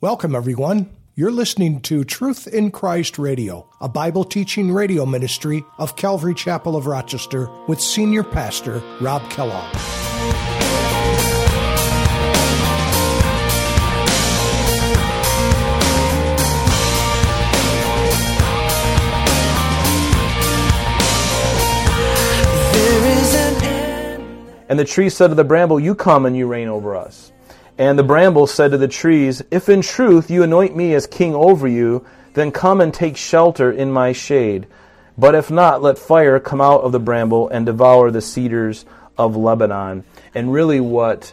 Welcome, everyone. You're listening to Truth in Christ Radio, a Bible teaching radio ministry of Calvary Chapel of Rochester with Senior Pastor Rob Kellogg. And the tree said to the bramble, You come and you reign over us. And the bramble said to the trees, If in truth you anoint me as king over you, then come and take shelter in my shade. But if not, let fire come out of the bramble and devour the cedars of Lebanon. And really, what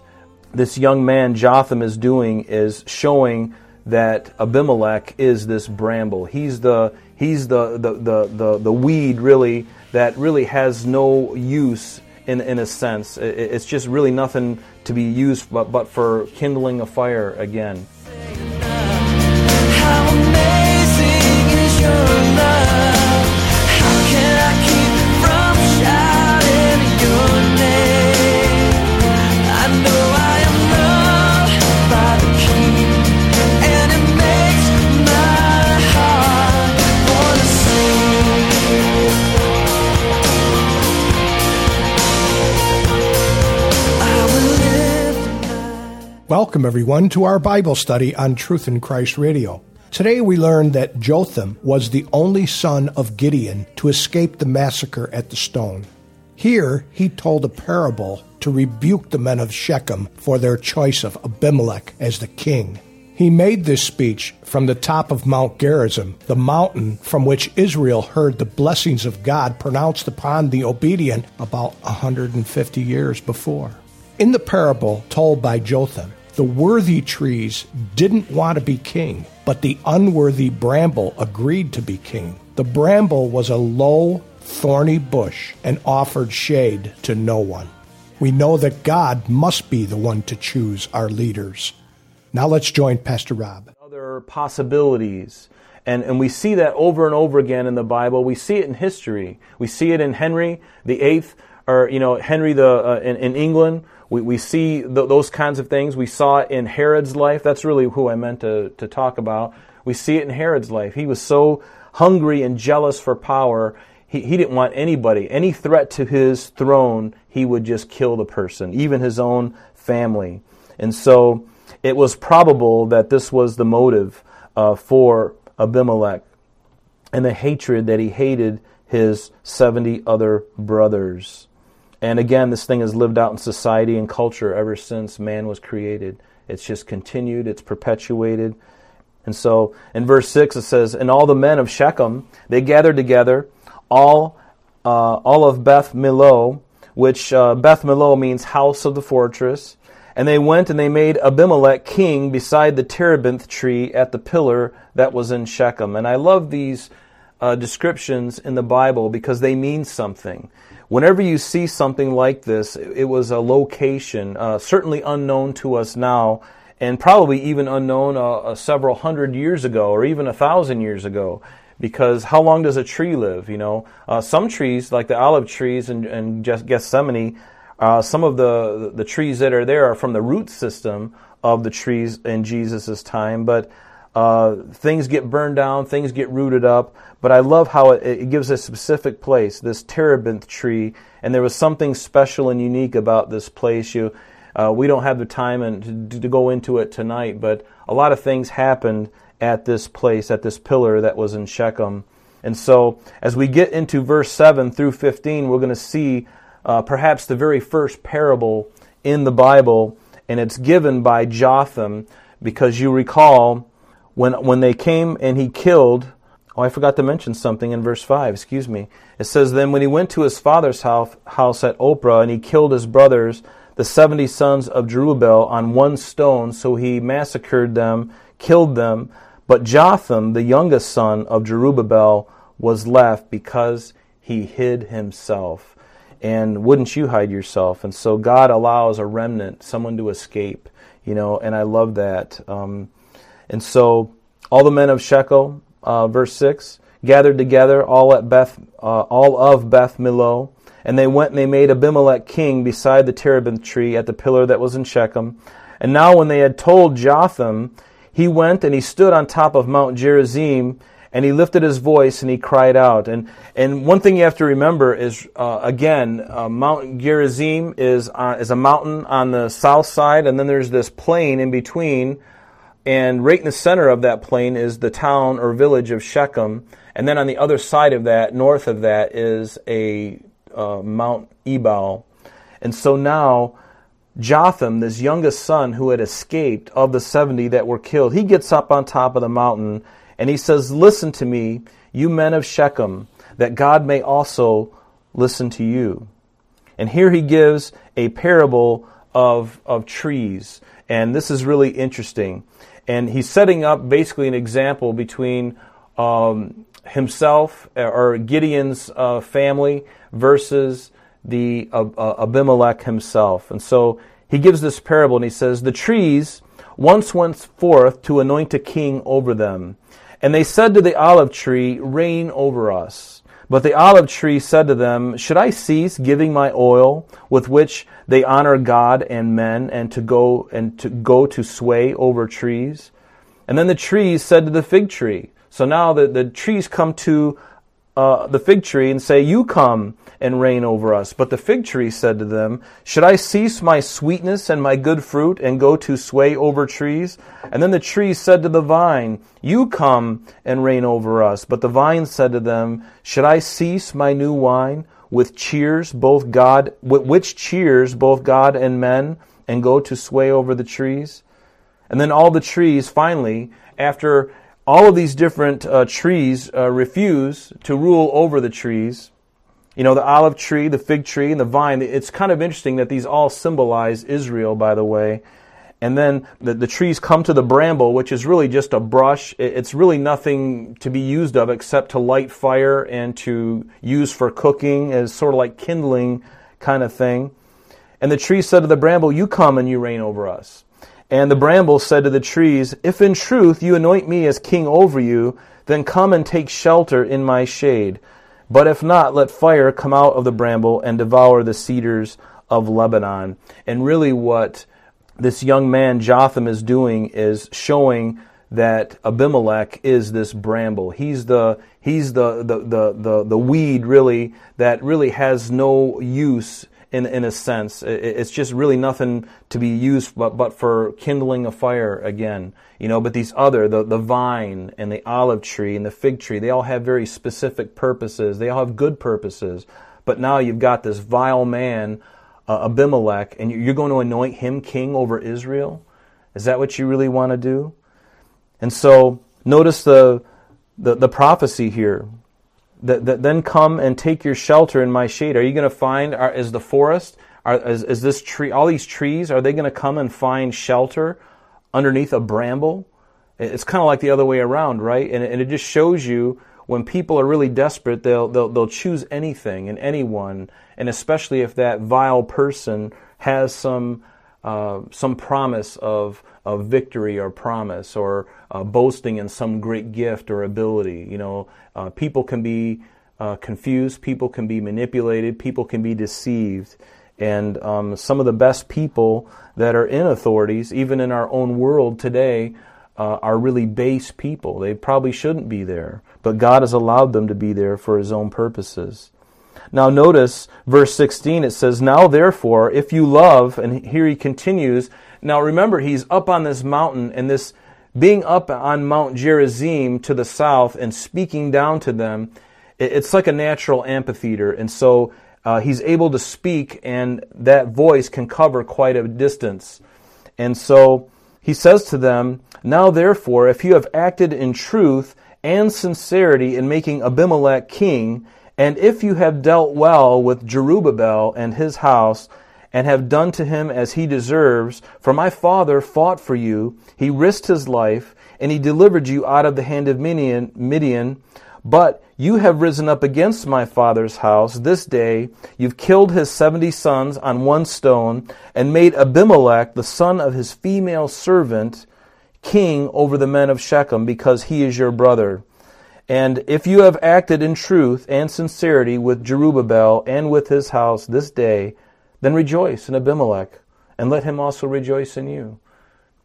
this young man Jotham is doing is showing that Abimelech is this bramble. He's the he's the the, the, the, the weed really that really has no use in, in a sense. It's just really nothing to be used but, but for kindling a fire again. Welcome, everyone, to our Bible study on Truth in Christ Radio. Today we learned that Jotham was the only son of Gideon to escape the massacre at the stone. Here he told a parable to rebuke the men of Shechem for their choice of Abimelech as the king. He made this speech from the top of Mount Gerizim, the mountain from which Israel heard the blessings of God pronounced upon the obedient about 150 years before. In the parable told by Jotham, the worthy trees didn't want to be king, but the unworthy bramble agreed to be king. The bramble was a low, thorny bush and offered shade to no one. We know that God must be the one to choose our leaders. Now let's join Pastor Rob. Other possibilities. And, and we see that over and over again in the Bible. We see it in history. We see it in Henry the Eighth, or you know Henry the uh, in, in England we, we see th- those kinds of things. We saw it in Herod's life. That's really who I meant to, to talk about. We see it in Herod's life. He was so hungry and jealous for power, he, he didn't want anybody, any threat to his throne, he would just kill the person, even his own family. And so it was probable that this was the motive uh, for Abimelech and the hatred that he hated his 70 other brothers. And again, this thing has lived out in society and culture ever since man was created. It's just continued, it's perpetuated. And so in verse 6 it says, And all the men of Shechem, they gathered together, all, uh, all of Beth Millo, which uh, Beth Millo means house of the fortress. And they went and they made Abimelech king beside the terebinth tree at the pillar that was in Shechem. And I love these uh, descriptions in the Bible because they mean something whenever you see something like this, it was a location uh, certainly unknown to us now, and probably even unknown uh, uh, several hundred years ago, or even a thousand years ago. Because how long does a tree live? You know, uh, some trees, like the olive trees in, in Gethsemane, uh, some of the the trees that are there are from the root system of the trees in Jesus' time, but uh, things get burned down, things get rooted up, but I love how it, it, gives a specific place, this terebinth tree, and there was something special and unique about this place. You, uh, we don't have the time and to, to, go into it tonight, but a lot of things happened at this place, at this pillar that was in Shechem. And so, as we get into verse 7 through 15, we're going to see uh, perhaps the very first parable in the Bible, and it's given by Jotham, because you recall when, when they came and he killed, oh, I forgot to mention something in verse 5, excuse me. It says, Then when he went to his father's house, house at Ophrah, and he killed his brothers, the seventy sons of Jerubbaal, on one stone, so he massacred them, killed them. But Jotham, the youngest son of Jerubbaal, was left because he hid himself. And wouldn't you hide yourself? And so God allows a remnant, someone to escape, you know, and I love that. Um, and so all the men of Shechem, uh, verse 6, gathered together, all at Beth, uh, all of Beth Millo, and they went and they made Abimelech king beside the terebinth tree at the pillar that was in Shechem. And now when they had told Jotham, he went and he stood on top of Mount Gerizim and he lifted his voice and he cried out. And, and one thing you have to remember is, uh, again, uh, Mount Gerizim is, uh, is a mountain on the south side, and then there's this plain in between. And right in the center of that plain is the town or village of Shechem. And then on the other side of that, north of that, is a uh, Mount Ebal. And so now, Jotham, this youngest son who had escaped of the 70 that were killed, he gets up on top of the mountain and he says, Listen to me, you men of Shechem, that God may also listen to you. And here he gives a parable of, of trees. And this is really interesting. And he's setting up basically an example between um, himself or Gideon's uh, family versus the uh, uh, Abimelech himself. And so he gives this parable and he says, The trees once went forth to anoint a king over them. And they said to the olive tree, Reign over us. But the olive tree said to them, Should I cease giving my oil, with which they honor God and men, and to go and to go to sway over trees? And then the trees said to the fig tree. So now the, the trees come to uh, the fig tree and say, You come and reign over us. But the fig tree said to them, Should I cease my sweetness and my good fruit and go to sway over trees? And then the tree said to the vine, You come and reign over us. But the vine said to them, Should I cease my new wine with cheers both God, which cheers both God and men and go to sway over the trees? And then all the trees finally, after all of these different uh, trees uh, refuse to rule over the trees. You know, the olive tree, the fig tree, and the vine. It's kind of interesting that these all symbolize Israel, by the way. And then the, the trees come to the bramble, which is really just a brush. It's really nothing to be used of except to light fire and to use for cooking as sort of like kindling kind of thing. And the tree said to the bramble, You come and you reign over us. And the bramble said to the trees, If in truth you anoint me as king over you, then come and take shelter in my shade. But if not, let fire come out of the bramble and devour the cedars of Lebanon. And really, what this young man Jotham is doing is showing that Abimelech is this bramble. He's the he's the the the the, the weed really that really has no use in, in a sense. It's just really nothing to be used but, but for kindling a fire again. You know, but these other, the, the vine and the olive tree and the fig tree, they all have very specific purposes. They all have good purposes. But now you've got this vile man, uh, Abimelech, and you're going to anoint him king over Israel? Is that what you really want to do? And so notice the, the, the prophecy here that, that then come and take your shelter in my shade. Are you going to find, are, is the forest, are, is, is this tree, all these trees, are they going to come and find shelter underneath a bramble? It's kind of like the other way around, right? And, and it just shows you when people are really desperate, they'll, they'll, they'll choose anything and anyone, and especially if that vile person has some, uh, some promise of, of victory or promise or uh, boasting in some great gift or ability. You know, uh, people can be uh, confused, people can be manipulated, people can be deceived. And um, some of the best people that are in authorities, even in our own world today, uh, are really base people. They probably shouldn't be there, but God has allowed them to be there for His own purposes. Now, notice verse 16, it says, Now therefore, if you love, and here he continues. Now remember, he's up on this mountain, and this being up on Mount Gerizim to the south and speaking down to them, it's like a natural amphitheater. And so uh, he's able to speak, and that voice can cover quite a distance. And so he says to them, Now therefore, if you have acted in truth and sincerity in making Abimelech king, and if you have dealt well with Jerubbaal and his house, and have done to him as he deserves. For my father fought for you, he risked his life, and he delivered you out of the hand of Midian. Midian. But you have risen up against my father's house this day. You've killed his seventy sons on one stone, and made Abimelech, the son of his female servant, king over the men of Shechem, because he is your brother. And if you have acted in truth and sincerity with Jerubbaal and with his house this day, then rejoice in Abimelech, and let him also rejoice in you.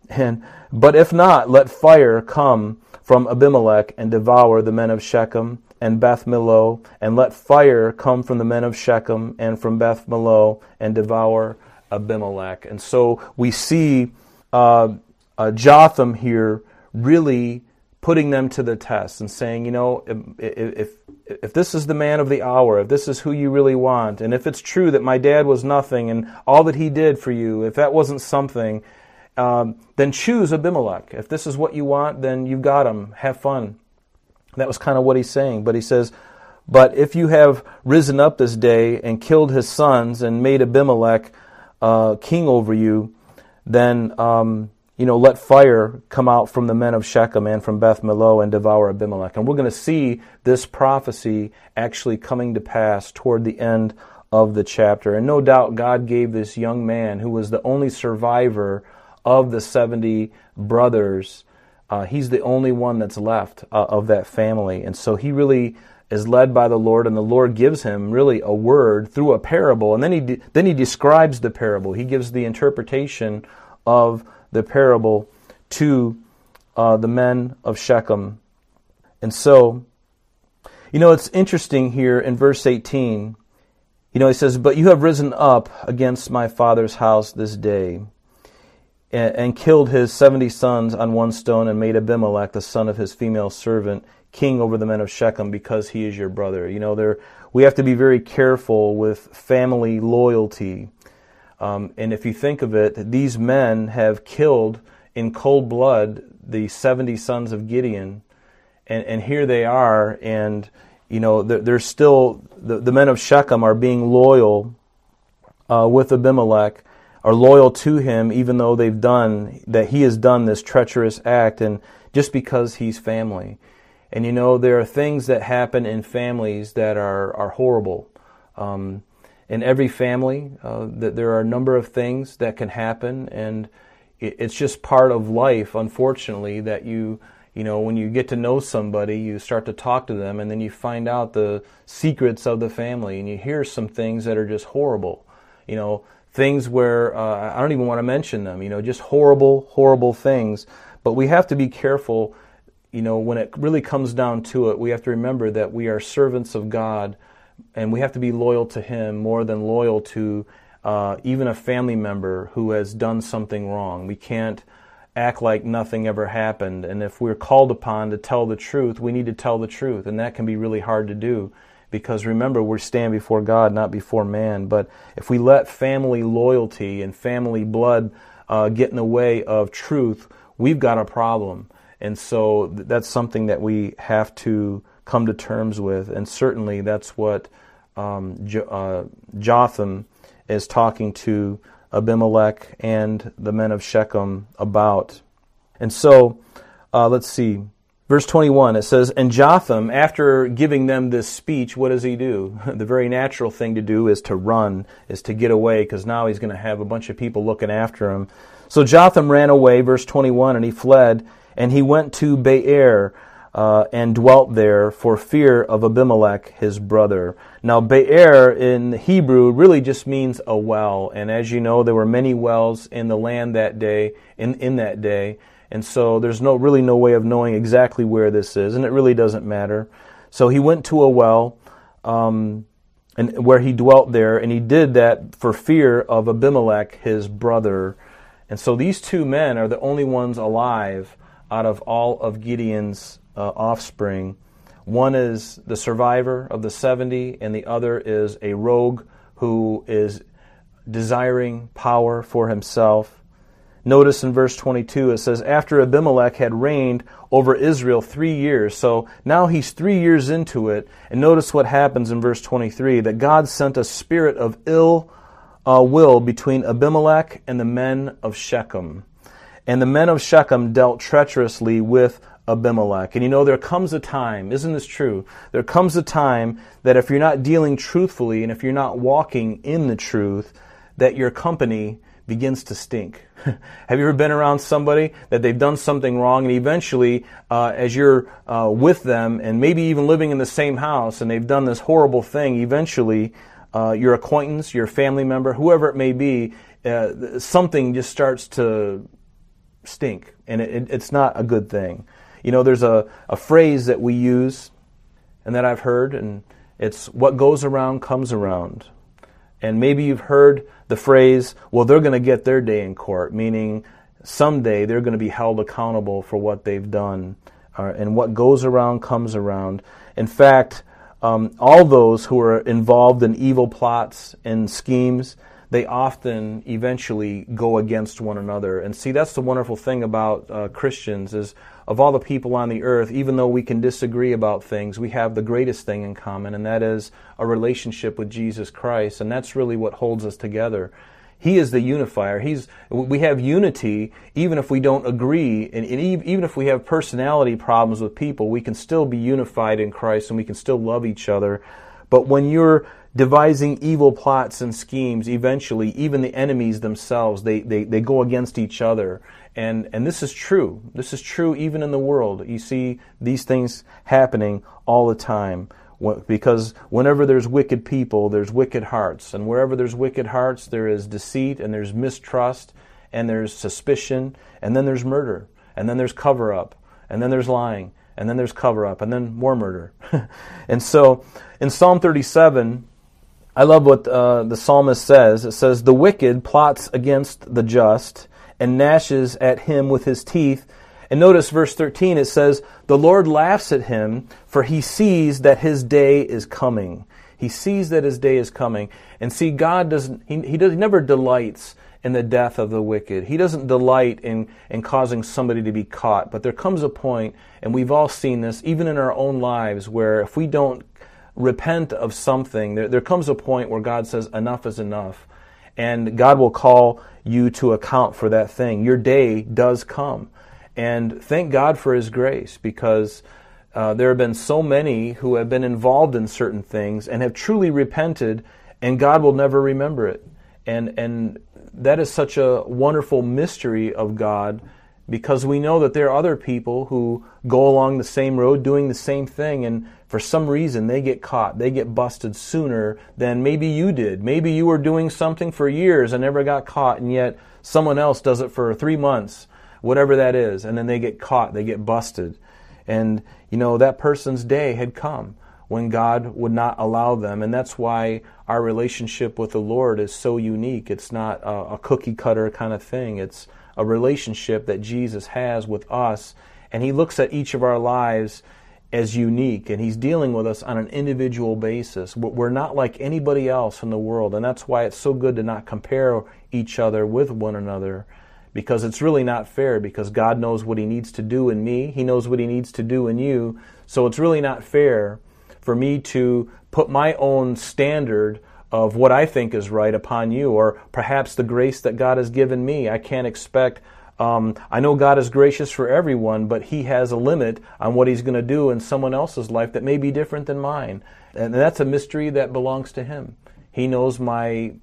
And but if not, let fire come from Abimelech and devour the men of Shechem and Beth Millo, and let fire come from the men of Shechem and from Beth Millo and devour Abimelech. And so we see uh, uh, Jotham here really putting them to the test and saying, you know, if, if if this is the man of the hour, if this is who you really want, and if it's true that my dad was nothing and all that he did for you, if that wasn't something, um, then choose Abimelech. If this is what you want, then you've got him. Have fun. That was kind of what he's saying. But he says, But if you have risen up this day and killed his sons and made Abimelech uh, king over you, then um, you know let fire come out from the men of Shechem and from Beth Millo and devour Abimelech. And we're going to see this prophecy actually coming to pass toward the end of the chapter. And no doubt God gave this young man, who was the only survivor of the seventy brothers, uh, he's the only one that's left uh, of that family. And so he really is led by the Lord, and the Lord gives him really a word through a parable, and then he de- then he describes the parable. He gives the interpretation of the parable to uh, the men of Shechem, and so you know it's interesting here in verse eighteen. You know he says, "But you have risen up against my father's house this day." And, and killed his seventy sons on one stone, and made Abimelech, the son of his female servant, king over the men of Shechem because he is your brother. You know, there we have to be very careful with family loyalty. Um, and if you think of it, these men have killed in cold blood the 70 sons of Gideon. And, and here they are, and, you know, they're, still, the, the, men of Shechem are being loyal uh, with Abimelech, are loyal to him, even though they've done, that he has done this treacherous act, and just because he's family. And you know, there are things that happen in families that are, are horrible. Um, in every family, uh, that there are a number of things that can happen, and it, it's just part of life, unfortunately, that you, you know, when you get to know somebody, you start to talk to them, and then you find out the secrets of the family, and you hear some things that are just horrible. You know, things where uh, I don't even want to mention them, you know, just horrible, horrible things. But we have to be careful you know, when it really comes down to it, we have to remember that we are servants of God and we have to be loyal to Him more than loyal to uh, even a family member who has done something wrong. We can't act like nothing ever happened. And if we're called upon to tell the truth, we need to tell the truth. And that can be really hard to do because remember, we stand before God, not before man. But if we let family loyalty and family blood uh, get in the way of truth, we've got a problem. And so that's something that we have to come to terms with. And certainly that's what um, uh, Jotham is talking to Abimelech and the men of Shechem about. And so uh, let's see. Verse 21, it says, And Jotham, after giving them this speech, what does he do? the very natural thing to do is to run, is to get away, because now he's going to have a bunch of people looking after him. So Jotham ran away, verse 21, and he fled and he went to Beer uh, and dwelt there for fear of Abimelech, his brother. Now, Beer in Hebrew really just means a well. And as you know, there were many wells in the land that day, in, in that day. And so there's no really no way of knowing exactly where this is, and it really doesn't matter. So he went to a well, um, and where he dwelt there, and he did that for fear of Abimelech, his brother. And so these two men are the only ones alive out of all of Gideon's uh, offspring. One is the survivor of the 70, and the other is a rogue who is desiring power for himself. Notice in verse 22 it says, After Abimelech had reigned over Israel three years. So now he's three years into it. And notice what happens in verse 23 that God sent a spirit of ill uh, will between Abimelech and the men of Shechem. And the men of Shechem dealt treacherously with Abimelech. And you know, there comes a time, isn't this true? There comes a time that if you're not dealing truthfully and if you're not walking in the truth, that your company begins to stink. Have you ever been around somebody that they've done something wrong and eventually, uh, as you're uh, with them and maybe even living in the same house and they've done this horrible thing, eventually uh, your acquaintance, your family member, whoever it may be, uh, something just starts to stink, and it, it, it's not a good thing. You know, there's a, a phrase that we use and that I've heard, and it's what goes around comes around. And maybe you've heard the phrase, well, they're going to get their day in court, meaning someday they're going to be held accountable for what they've done. Uh, and what goes around comes around. In fact, um, all those who are involved in evil plots and schemes, they often eventually go against one another. And see, that's the wonderful thing about uh, Christians is of all the people on the earth, even though we can disagree about things, we have the greatest thing in common, and that is a relationship with Jesus Christ. And that's really what holds us together. He is the unifier. He's, we have unity even if we don't agree, and, and even if we have personality problems with people, we can still be unified in Christ and we can still love each other. But when you're devising evil plots and schemes, eventually, even the enemies themselves, they, they, they go against each other. And, and this is true. This is true even in the world. You see these things happening all the time because whenever there's wicked people, there's wicked hearts. And wherever there's wicked hearts, there is deceit and there's mistrust and there's suspicion and then there's murder and then there's cover up and then there's lying and then there's cover up and then more murder. and so in Psalm 37, I love what uh, the psalmist says. It says, The wicked plots against the just and gnashes at him with his teeth and notice verse 13, it says, The Lord laughs at him, for he sees that his day is coming. He sees that his day is coming. And see, God doesn't, he, he, does, he never delights in the death of the wicked. He doesn't delight in, in causing somebody to be caught. But there comes a point, and we've all seen this, even in our own lives, where if we don't repent of something, there, there comes a point where God says, enough is enough. And God will call you to account for that thing. Your day does come. And thank God for His grace because uh, there have been so many who have been involved in certain things and have truly repented, and God will never remember it. And, and that is such a wonderful mystery of God because we know that there are other people who go along the same road doing the same thing, and for some reason they get caught, they get busted sooner than maybe you did. Maybe you were doing something for years and never got caught, and yet someone else does it for three months whatever that is, and then they get caught, they get busted. And, you know, that person's day had come when God would not allow them. And that's why our relationship with the Lord is so unique. It's not a, a cookie cutter kind of thing, it's a relationship that Jesus has with us. And He looks at each of our lives as unique, and He's dealing with us on an individual basis. We're not like anybody else in the world, and that's why it's so good to not compare each other with one another because it's really not fair because God knows what He needs to do in me, He knows what He needs to do in you. So it's really not fair for me to put my own standard of what I think is right upon you, or perhaps the grace that God has given me. I can't expect. Um, I know God is gracious for everyone, but He has a limit on what He's going to do in someone else's life that may be different than mine. And that's a mystery that belongs to Him. He knows my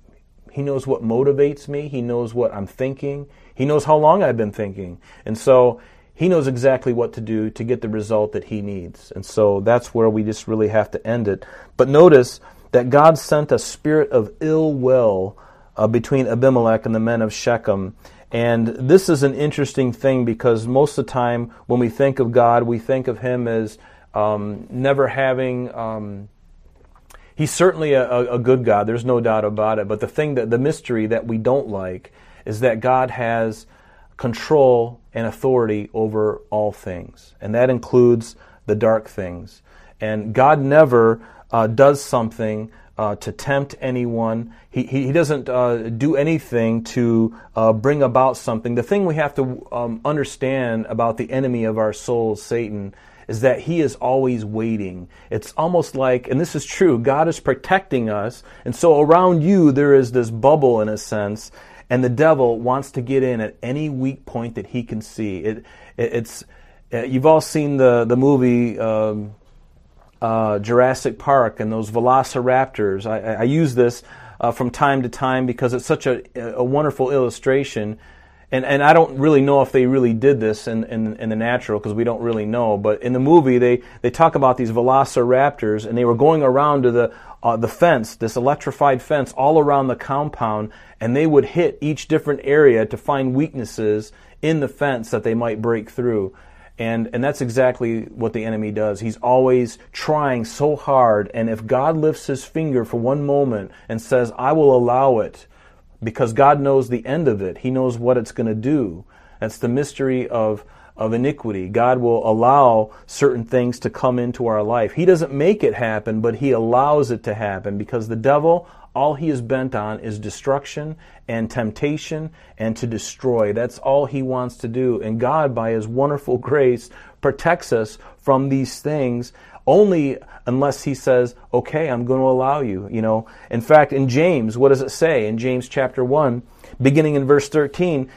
he knows what motivates me. He knows what I'm thinking. He knows how long I've been thinking. And so he knows exactly what to do to get the result that he needs. And so that's where we just really have to end it. But notice that God sent a spirit of ill will uh, between Abimelech and the men of Shechem. And this is an interesting thing because most of the time when we think of God, we think of him as um, never having. Um, he's certainly a, a, good God. There's no doubt about it. But the thing that the mystery that we don't like is that God has control and authority over all things, and that includes the dark things. And God never uh, does something uh, to tempt anyone. He, he, doesn't uh, do anything to uh, bring about something. The thing we have to um, understand about the enemy of our souls, Satan, is that he is always waiting. It's almost like, and this is true, God is protecting us. And so around you, there is this bubble in a sense. And the devil wants to get in at any weak point that he can see. It, it it's, uh, you've all seen the, the movie um, uh, Jurassic Park and those velociraptors. I, I use this uh, from time to time because it's such a, a wonderful illustration and and I don't really know if they really did this in in, in the natural because we don't really know. But in the movie, they they talk about these velociraptors, and they were going around to the uh, the fence, this electrified fence, all around the compound, and they would hit each different area to find weaknesses in the fence that they might break through. And, and that's exactly what the enemy does. He's always trying so hard. And if God lifts his finger for one moment and says, I will allow it, because God knows the end of it, he knows what it's going to do. That's the mystery of, of iniquity. God will allow certain things to come into our life. He doesn't make it happen, but he allows it to happen because the devil all he is bent on is destruction and temptation and to destroy. That's all he wants to do. And God, by his wonderful grace, protects us from these things only unless he says, okay, I'm going to allow you. You know, in fact, in James, what does it say? In James chapter 1, beginning in verse 13,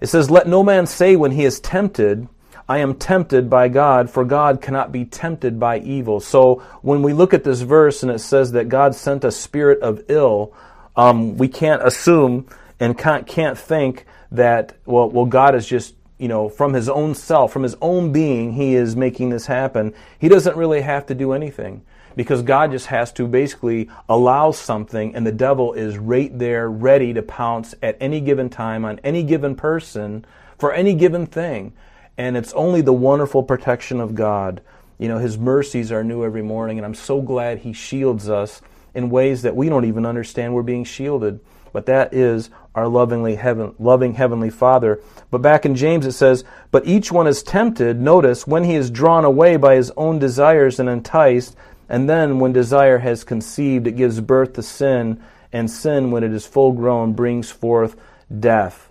it says, Let no man say when he is tempted, I am tempted by God, for God cannot be tempted by evil. So when we look at this verse and it says that God sent a spirit of ill, um, we can't assume and can't, can't think that, well, well, God is just, you know, from his own self, from his own being, he is making this happen. He doesn't really have to do anything because God just has to basically allow something and the devil is right there ready to pounce at any given time on any given person for any given thing. And it's only the wonderful protection of God. You know, His mercies are new every morning, and I'm so glad He shields us in ways that we don't even understand we're being shielded. But that is our lovingly heaven, loving heavenly Father. But back in James it says, But each one is tempted, notice, when he is drawn away by his own desires and enticed, and then when desire has conceived, it gives birth to sin, and sin, when it is full grown, brings forth death.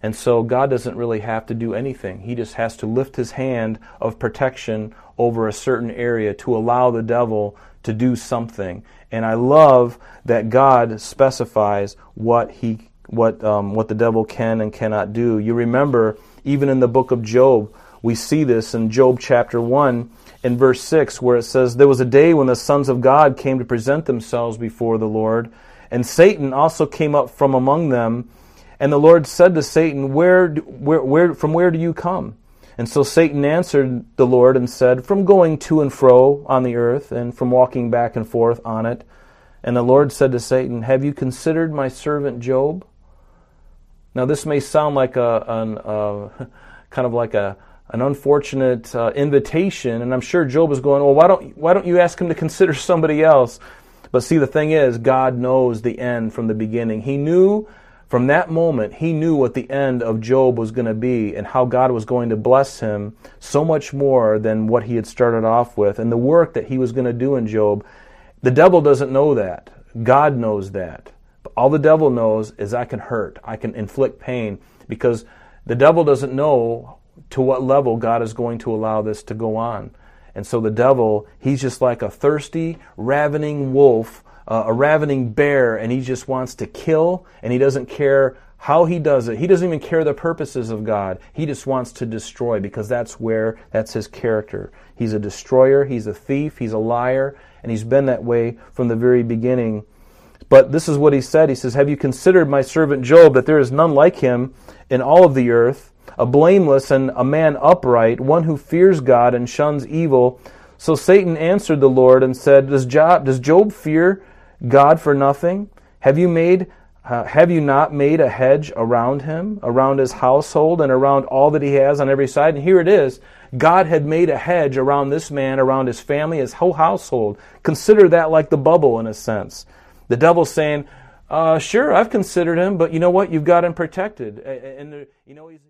And so God doesn't really have to do anything. He just has to lift his hand of protection over a certain area to allow the devil to do something. And I love that God specifies what he what um, what the devil can and cannot do. You remember even in the book of Job, we see this in Job chapter 1 in verse 6 where it says there was a day when the sons of God came to present themselves before the Lord, and Satan also came up from among them and the Lord said to Satan, where, where, where, From where do you come? And so Satan answered the Lord and said, From going to and fro on the earth, and from walking back and forth on it. And the Lord said to Satan, Have you considered my servant Job? Now, this may sound like a, an, kind of like a, an unfortunate uh, invitation, and I'm sure Job is going, Well, why don't, why don't you ask him to consider somebody else? But see, the thing is, God knows the end from the beginning. He knew from that moment, he knew what the end of Job was going to be and how God was going to bless him so much more than what he had started off with and the work that he was going to do in Job. The devil doesn't know that. God knows that. But all the devil knows is I can hurt, I can inflict pain because the devil doesn't know to what level God is going to allow this to go on. And so the devil, he's just like a thirsty, ravening wolf uh, a ravening bear and he just wants to kill and he doesn't care how he does it. He doesn't even care the purposes of God. He just wants to destroy because that's where, that's his character. He's a destroyer, he's a thief, he's a liar, and he's been that way from the very beginning. But this is what he said. He says, Have you considered my servant Job, that there is none like him in all of the earth, a blameless and a man upright, one who fears God and shuns evil? So Satan answered the Lord and said, Does Job, does Job fear God for nothing? Have you made uh, have you not made a hedge around him, around his household, and around all that he has on every side? And here it is. God had made a hedge around this man, around his family, his whole household. Consider that like the bubble in a sense. The devil's saying, uh, sure, I've considered him, but you know what? You've got him protected. And, you know, he's, he's...